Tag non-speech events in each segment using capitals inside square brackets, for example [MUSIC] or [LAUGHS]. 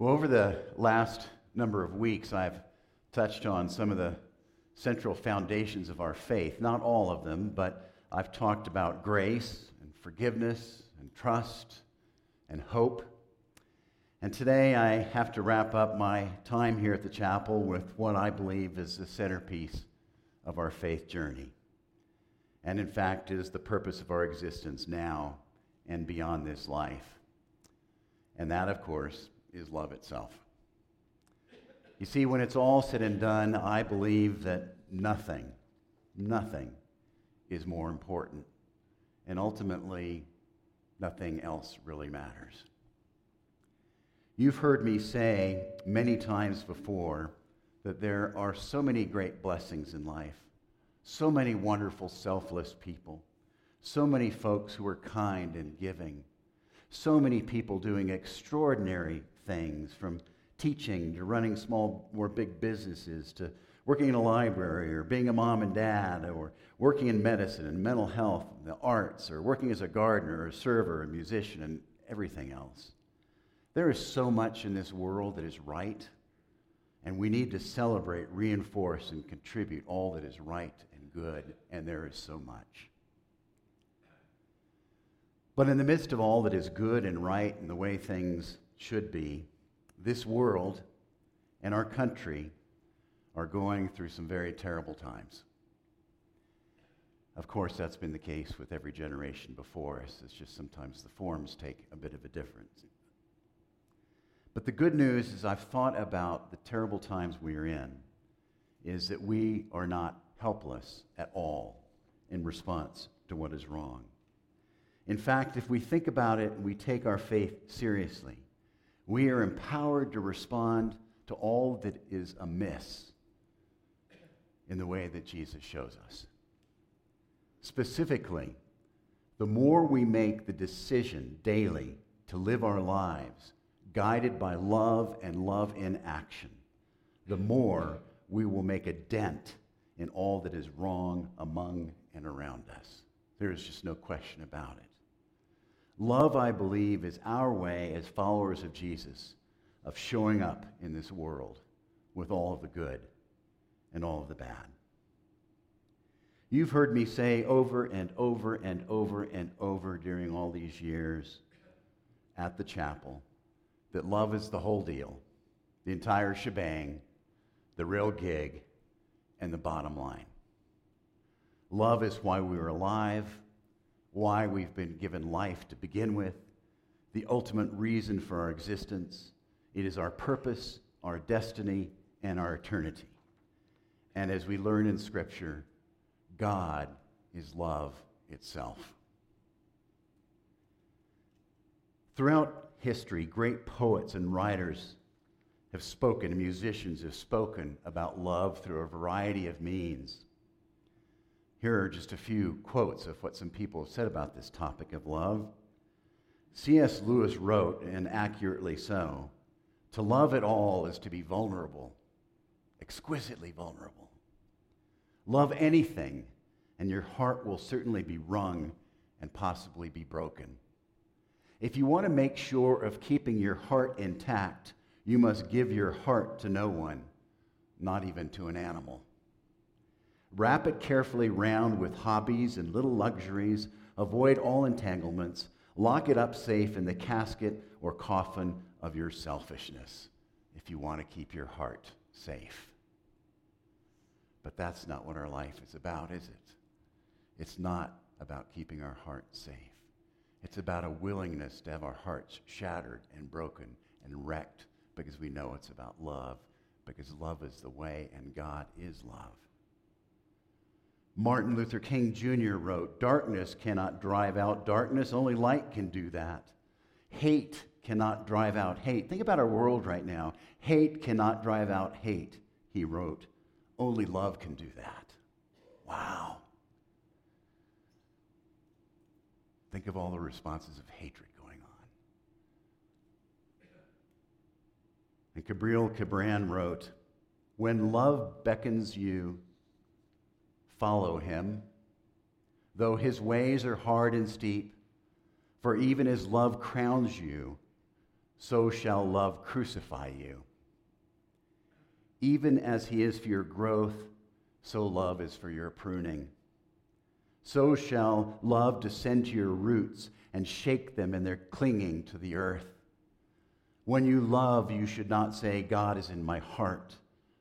Well, over the last number of weeks, I've touched on some of the central foundations of our faith. Not all of them, but I've talked about grace and forgiveness and trust and hope. And today I have to wrap up my time here at the chapel with what I believe is the centerpiece of our faith journey. And in fact, is the purpose of our existence now and beyond this life. And that, of course, is love itself. You see, when it's all said and done, I believe that nothing, nothing is more important. And ultimately, nothing else really matters. You've heard me say many times before that there are so many great blessings in life, so many wonderful, selfless people, so many folks who are kind and giving, so many people doing extraordinary things from teaching to running small or big businesses to working in a library or being a mom and dad or working in medicine and mental health and the arts or working as a gardener or a server, a musician, and everything else. There is so much in this world that is right, and we need to celebrate, reinforce, and contribute all that is right and good, and there is so much. But in the midst of all that is good and right and the way things should be, this world and our country are going through some very terrible times. Of course, that's been the case with every generation before us. It's just sometimes the forms take a bit of a difference. But the good news is, I've thought about the terrible times we are in, is that we are not helpless at all in response to what is wrong. In fact, if we think about it and we take our faith seriously, we are empowered to respond to all that is amiss in the way that Jesus shows us. Specifically, the more we make the decision daily to live our lives guided by love and love in action, the more we will make a dent in all that is wrong among and around us. There is just no question about it. Love, I believe, is our way as followers of Jesus of showing up in this world with all of the good and all of the bad. You've heard me say over and over and over and over during all these years at the chapel that love is the whole deal, the entire shebang, the real gig, and the bottom line. Love is why we are alive, why we've been given life to begin with, the ultimate reason for our existence. It is our purpose, our destiny, and our eternity. And as we learn in Scripture, God is love itself. Throughout history, great poets and writers have spoken, musicians have spoken about love through a variety of means. Here are just a few quotes of what some people have said about this topic of love. C.S. Lewis wrote, and accurately so, to love at all is to be vulnerable, exquisitely vulnerable. Love anything, and your heart will certainly be wrung and possibly be broken. If you want to make sure of keeping your heart intact, you must give your heart to no one, not even to an animal. Wrap it carefully round with hobbies and little luxuries. Avoid all entanglements. Lock it up safe in the casket or coffin of your selfishness if you want to keep your heart safe. But that's not what our life is about, is it? It's not about keeping our hearts safe. It's about a willingness to have our hearts shattered and broken and wrecked because we know it's about love, because love is the way and God is love. Martin Luther King Jr. wrote Darkness cannot drive out darkness, only light can do that. Hate cannot drive out hate. Think about our world right now. Hate cannot drive out hate, he wrote. Only love can do that. Wow. Think of all the responses of hatred going on. And Kahlil Gibran wrote, When love beckons you, follow him, though his ways are hard and steep, for even as love crowns you, so shall love crucify you. Even as he is for your growth, so love is for your pruning. So shall love descend to your roots and shake them in their clinging to the earth. When you love, you should not say, God is in my heart,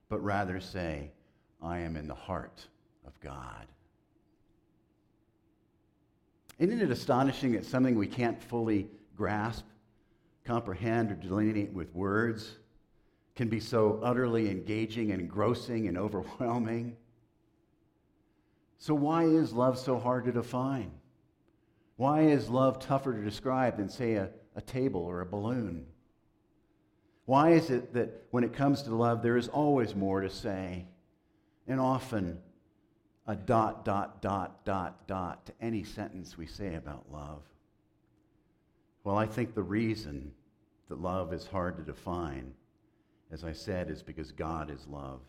but rather say, I am in the heart God. Isn't it astonishing that something we can't fully grasp, comprehend, or delineate with words can be so utterly engaging and engrossing and [LAUGHS] overwhelming? So, why is love so hard to define? Why is love tougher to describe than, say, a, a table or a balloon? Why is it that when it comes to love, there is always more to say, and often a dot, dot, dot, dot, dot to any sentence we say about love? Well, I think the reason that love is hard to define, as I said, is because God is love,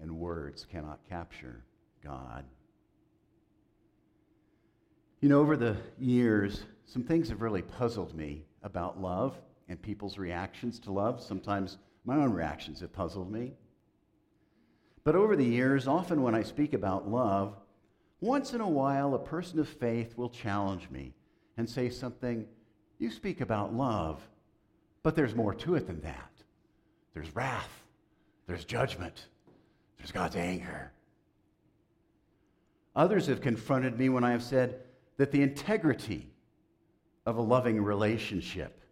and words cannot capture God. You know, over the years, some things have really puzzled me about love and people's reactions to love. Sometimes my own reactions have puzzled me. But over the years, often when I speak about love, once in a while a person of faith will challenge me and say something, You speak about love, but there's more to it than that. There's wrath, there's judgment, there's God's anger. Others have confronted me when I have said, that the integrity of a loving relationship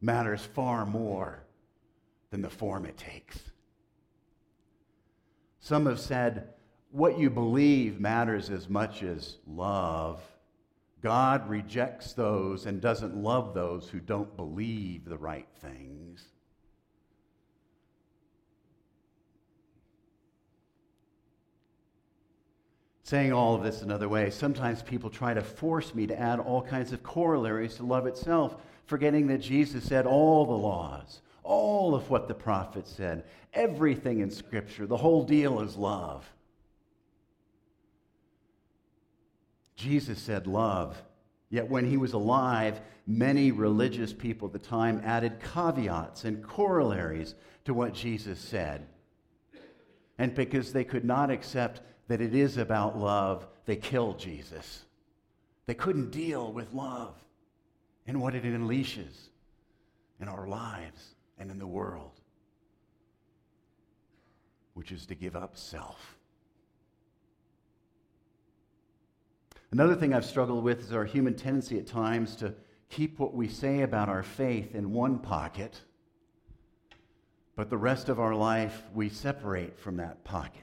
matters far more than the form it takes. Some have said, what you believe matters as much as love. God rejects those and doesn't love those who don't believe the right things. Saying all of this another way, sometimes people try to force me to add all kinds of corollaries to love itself, forgetting that Jesus said all the laws, all of what the prophet said, everything in Scripture, the whole deal is love. Jesus said love. Yet when he was alive, many religious people at the time added caveats and corollaries to what Jesus said. And because they could not accept that it is about love, they killed Jesus. They couldn't deal with love and what it unleashes in our lives and in the world, which is to give up self. Another thing I've struggled with is our human tendency at times to keep what we say about our faith in one pocket, but the rest of our life we separate from that pocket.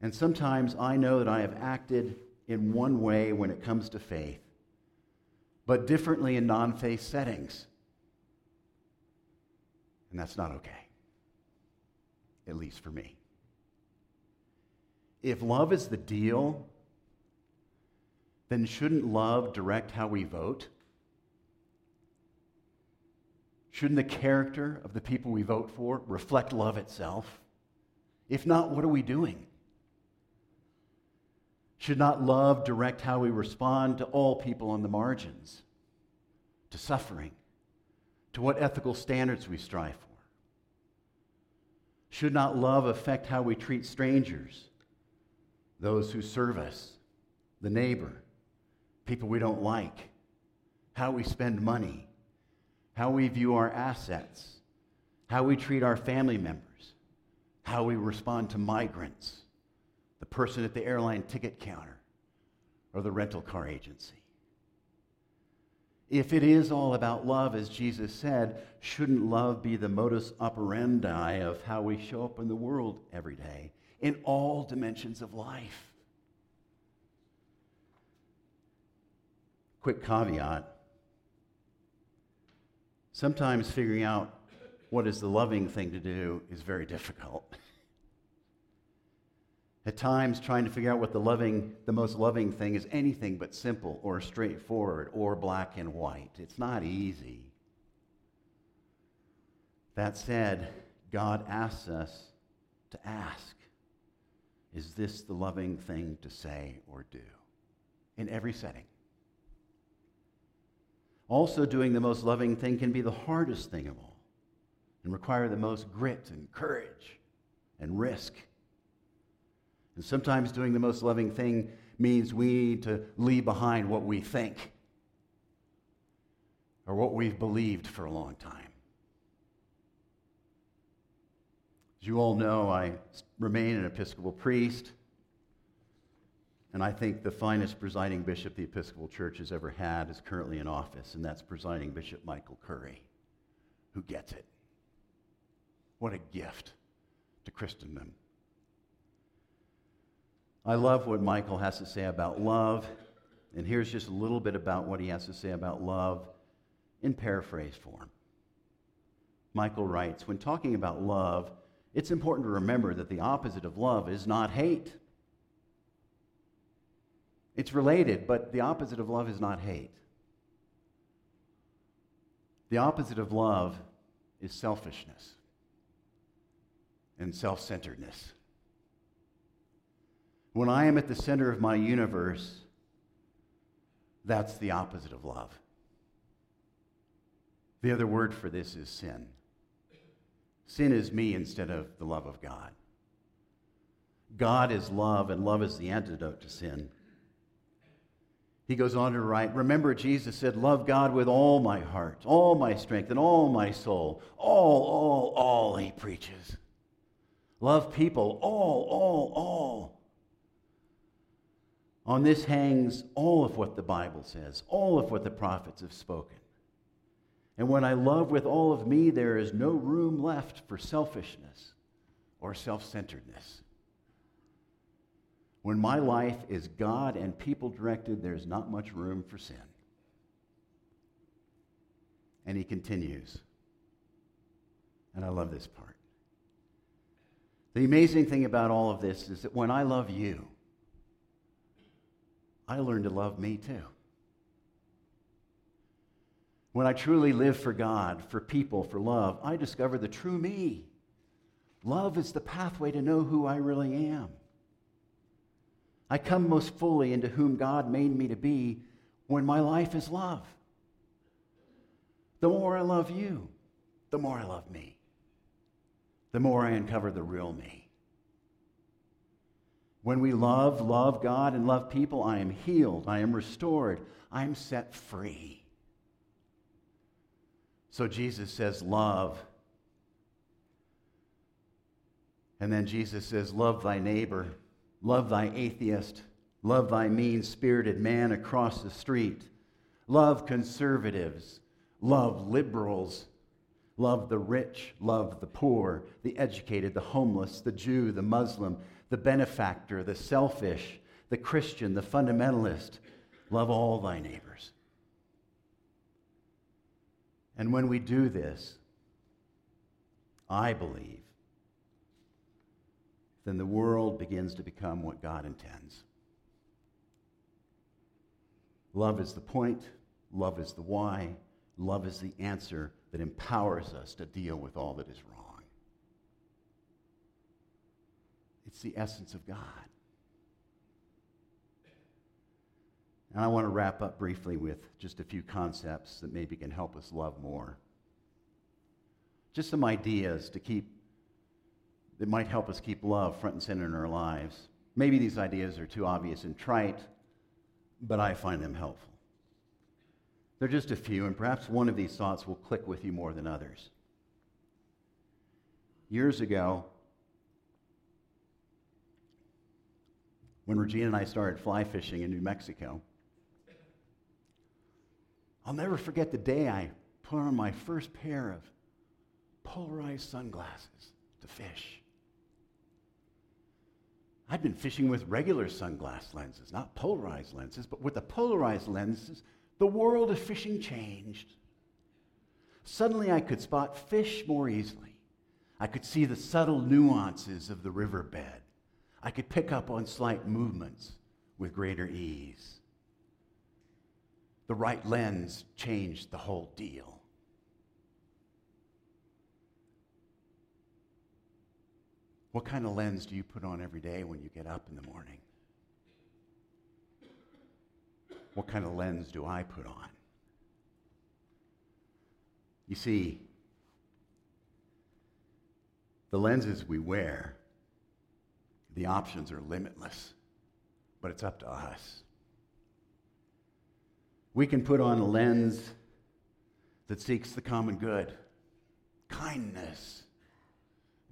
And sometimes I know that I have acted in one way when it comes to faith, but differently in non faith settings. And that's not okay, at least for me. If love is the deal, then shouldn't love direct how we vote? Shouldn't the character of the people we vote for reflect love itself? If not, what are we doing? Should not love direct how we respond to all people on the margins, to suffering, to what ethical standards we strive for? Should not love affect how we treat strangers, those who serve us, the neighbor, people we don't like, how we spend money, how we view our assets, how we treat our family members, how we respond to migrants? the person at the airline ticket counter, or the rental car agency. If it is all about love, as Jesus said, shouldn't love be the modus operandi of how we show up in the world every day, in all dimensions of life? Quick caveat sometimes figuring out what is the loving thing to do is very difficult. [LAUGHS] At times, trying to figure out what the loving, the most loving thing is anything but simple or straightforward or black and white. It's not easy. That said, God asks us to ask Is this the loving thing to say or do? In every setting. Also, doing the most loving thing can be the hardest thing of all and require the most grit and courage and risk. And sometimes doing the most loving thing means we need to leave behind what we think or what we've believed for a long time. As you all know, I remain an Episcopal priest, and I think the finest presiding bishop the Episcopal Church has ever had is currently in office, and that's presiding Bishop Michael Curry, who gets it. What a gift to Christendom. I love what Michael has to say about love, and here's just a little bit about what he has to say about love in paraphrase form. Michael writes When talking about love, it's important to remember that the opposite of love is not hate. It's related, but the opposite of love is not hate. The opposite of love is selfishness and self centeredness. When I am at the center of my universe, that's the opposite of love. The other word for this is sin. Sin is me instead of the love of God. God is love, and love is the antidote to sin. He goes on to write Remember, Jesus said, Love God with all my heart, all my strength, and all my soul. All, all, all, he preaches. Love people, all, all, all. On this hangs all of what the Bible says, all of what the prophets have spoken. And when I love with all of me, there is no room left for selfishness or self centeredness. When my life is God and people directed, there's not much room for sin. And he continues. And I love this part. The amazing thing about all of this is that when I love you, I learn to love me too. When I truly live for God, for people, for love, I discover the true me. Love is the pathway to know who I really am. I come most fully into whom God made me to be when my life is love. The more I love you, the more I love me. The more I uncover the real me. When we love, love God, and love people, I am healed, I am restored, I am set free. So Jesus says, Love. And then Jesus says, Love thy neighbor, love thy atheist, love thy mean spirited man across the street, love conservatives, love liberals, love the rich, love the poor, the educated, the homeless, the Jew, the Muslim, the benefactor, the selfish, the Christian, the fundamentalist. Love all thy neighbors. And when we do this, I believe, then the world begins to become what God intends. Love is the point, love is the why, love is the answer that empowers us to deal with all that is wrong. It's the essence of God. And I want to wrap up briefly with just a few concepts that maybe can help us love more. Just some ideas to keep that might help us keep love front and center in our lives. Maybe these ideas are too obvious and trite, but I find them helpful. They're just a few, and perhaps one of these thoughts will click with you more than others. Years ago, when Regina and I started fly fishing in New Mexico, I'll never forget the day I put on my first pair of polarized sunglasses to fish. I'd been fishing with regular sunglass lenses, not polarized lenses, but with the polarized lenses, the world of fishing changed. Suddenly, I could spot fish more easily. I could see the subtle nuances of the riverbed. I could pick up on slight movements with greater ease the right lens changed the whole deal. What kind of lens do you put on every day when you get up in the morning? What kind of lens do I put on? You see, the lenses we wear, the options are limitless, but it's up to us. We can put on a lens that seeks the common good, kindness,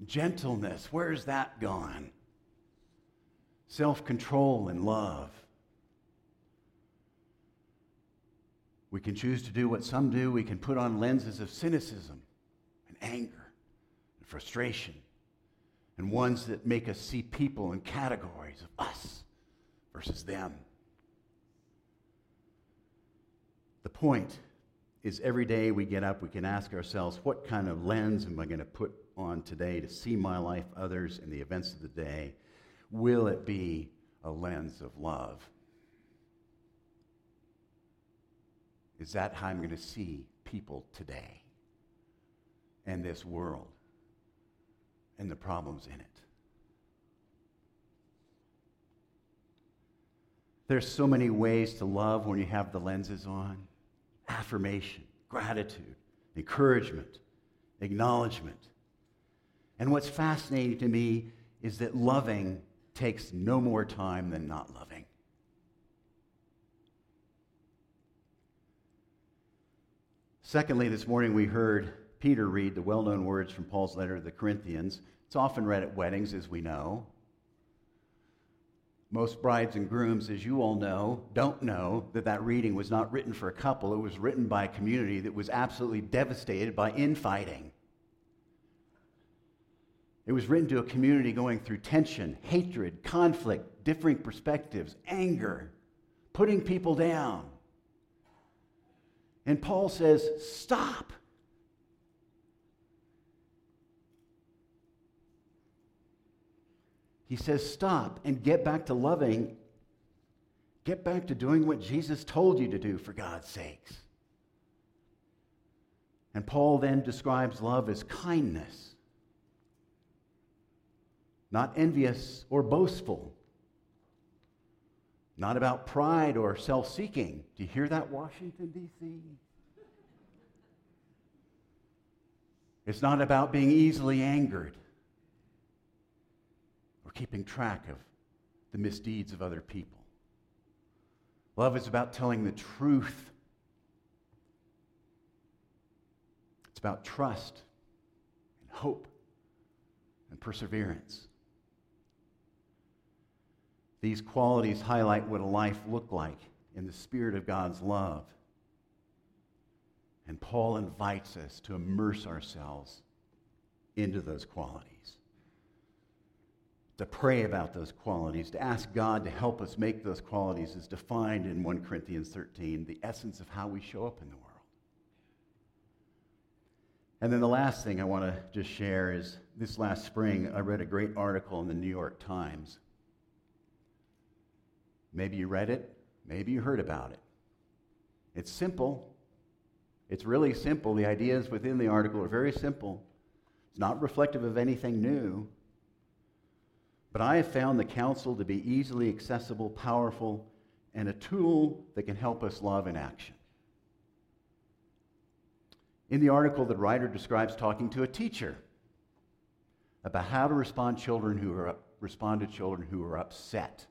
gentleness. Where's that gone? Self control and love. We can choose to do what some do. We can put on lenses of cynicism and anger and frustration and ones that make us see people in categories of us versus them. The point is every day we get up, we can ask ourselves, what kind of lens am I going to put on today to see my life, others, and the events of the day? Will it be a lens of love? Is that how I'm going to see people today and this world and the problems in it? There's so many ways to love when you have the lenses on affirmation, gratitude, encouragement, acknowledgement. And what's fascinating to me is that loving takes no more time than not loving. Secondly, this morning we heard Peter read the well known words from Paul's letter to the Corinthians. It's often read at weddings, as we know. Most brides and grooms, as you all know, don't know that that reading was not written for a couple. It was written by a community that was absolutely devastated by infighting. It was written to a community going through tension, hatred, conflict, differing perspectives, anger, putting people down. And Paul says, Stop. He says, Stop and get back to loving. Get back to doing what Jesus told you to do, for God's sakes. And Paul then describes love as kindness, not envious or boastful, not about pride or self seeking. Do you hear that, Washington, D.C.? It's not about being easily angered keeping track of the misdeeds of other people. Love is about telling the truth. It's about trust and hope and perseverance. These qualities highlight what a life looked like in the spirit of God's love. And Paul invites us to immerse ourselves into those qualities to pray about those qualities, to ask God to help us make those qualities is defined in 1 Corinthians 13, the essence of how we show up in the world. And then the last thing I want to just share is this last spring, I read a great article in the New York Times. Maybe you read it, maybe you heard about it. It's simple. It's really simple. The ideas within the article are very simple. It's not reflective of anything new. But I have found the counsel to be easily accessible, powerful, and a tool that can help us love in action. In the article, the writer describes talking to a teacher about how to respond children who are respond to children who are upset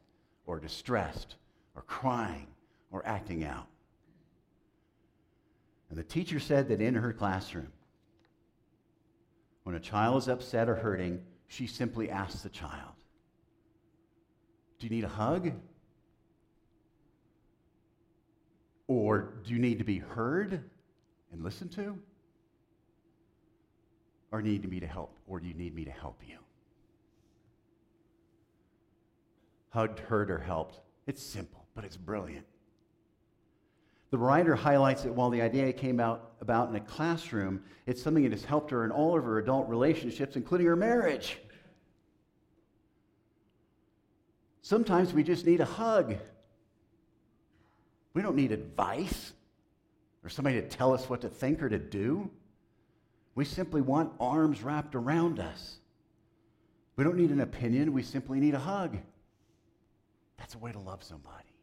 or distressed or crying or acting out. And the teacher said that in her classroom, when a child is upset or hurting, she simply asks the child, do you need a hug? Or do you need to be heard and listened to? Or need me to help? Or do you need me to help you? Hugged, heard, or helped. It's simple, but it's brilliant. The writer highlights that while the idea came out about in a classroom, it's something that has helped her in all of her adult relationships, including her marriage. Sometimes we just need a hug. We don't need advice or somebody to tell us what to think or to do. We simply want arms wrapped around us. We don't need an opinion, we simply need a hug. That's a way to love somebody.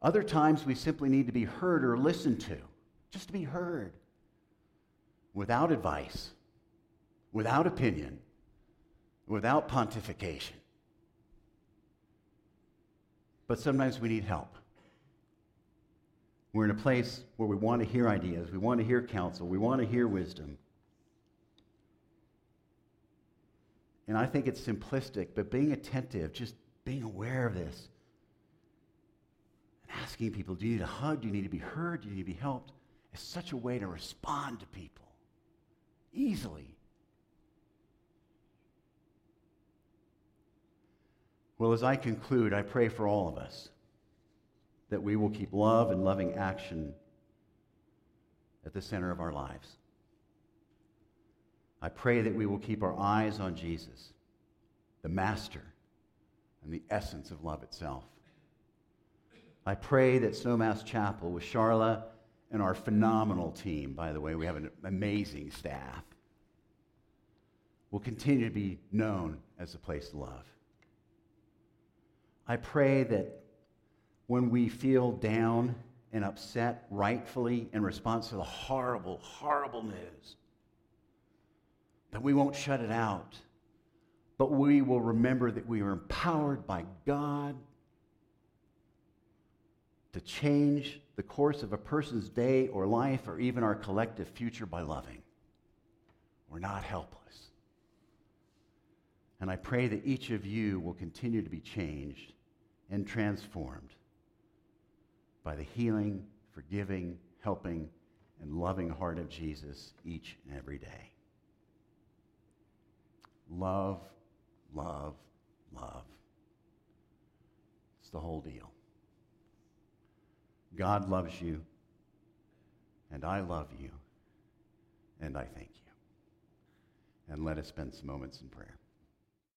Other times we simply need to be heard or listened to, just to be heard. without advice, without opinion, without pontification. But sometimes we need help. We're in a place where we want to hear ideas, we want to hear counsel, we want to hear wisdom. And I think it's simplistic, but being attentive, just being aware of this, and asking people, do you need a hug? Do you need to be heard? Do you need to be helped? Is such a way to respond to people easily. Well, as I conclude, I pray for all of us that we will keep love and loving action at the center of our lives. I pray that we will keep our eyes on Jesus, the master and the essence of love itself. I pray that Snowmass Chapel with Charla and our phenomenal team, by the way, we have an amazing staff, will continue to be known as a place to love. I pray that when we feel down and upset rightfully in response to the horrible, horrible news, that we won't shut it out, but we will remember that we are empowered by God to change the course of a person's day or life or even our collective future by loving. We're not helpless. And I pray that each of you will continue to be changed and transformed by the healing, forgiving, helping, and loving heart of Jesus each and every day. Love, love, love. It's the whole deal. God loves you, and I love you, and I thank you. And let us spend some moments in prayer.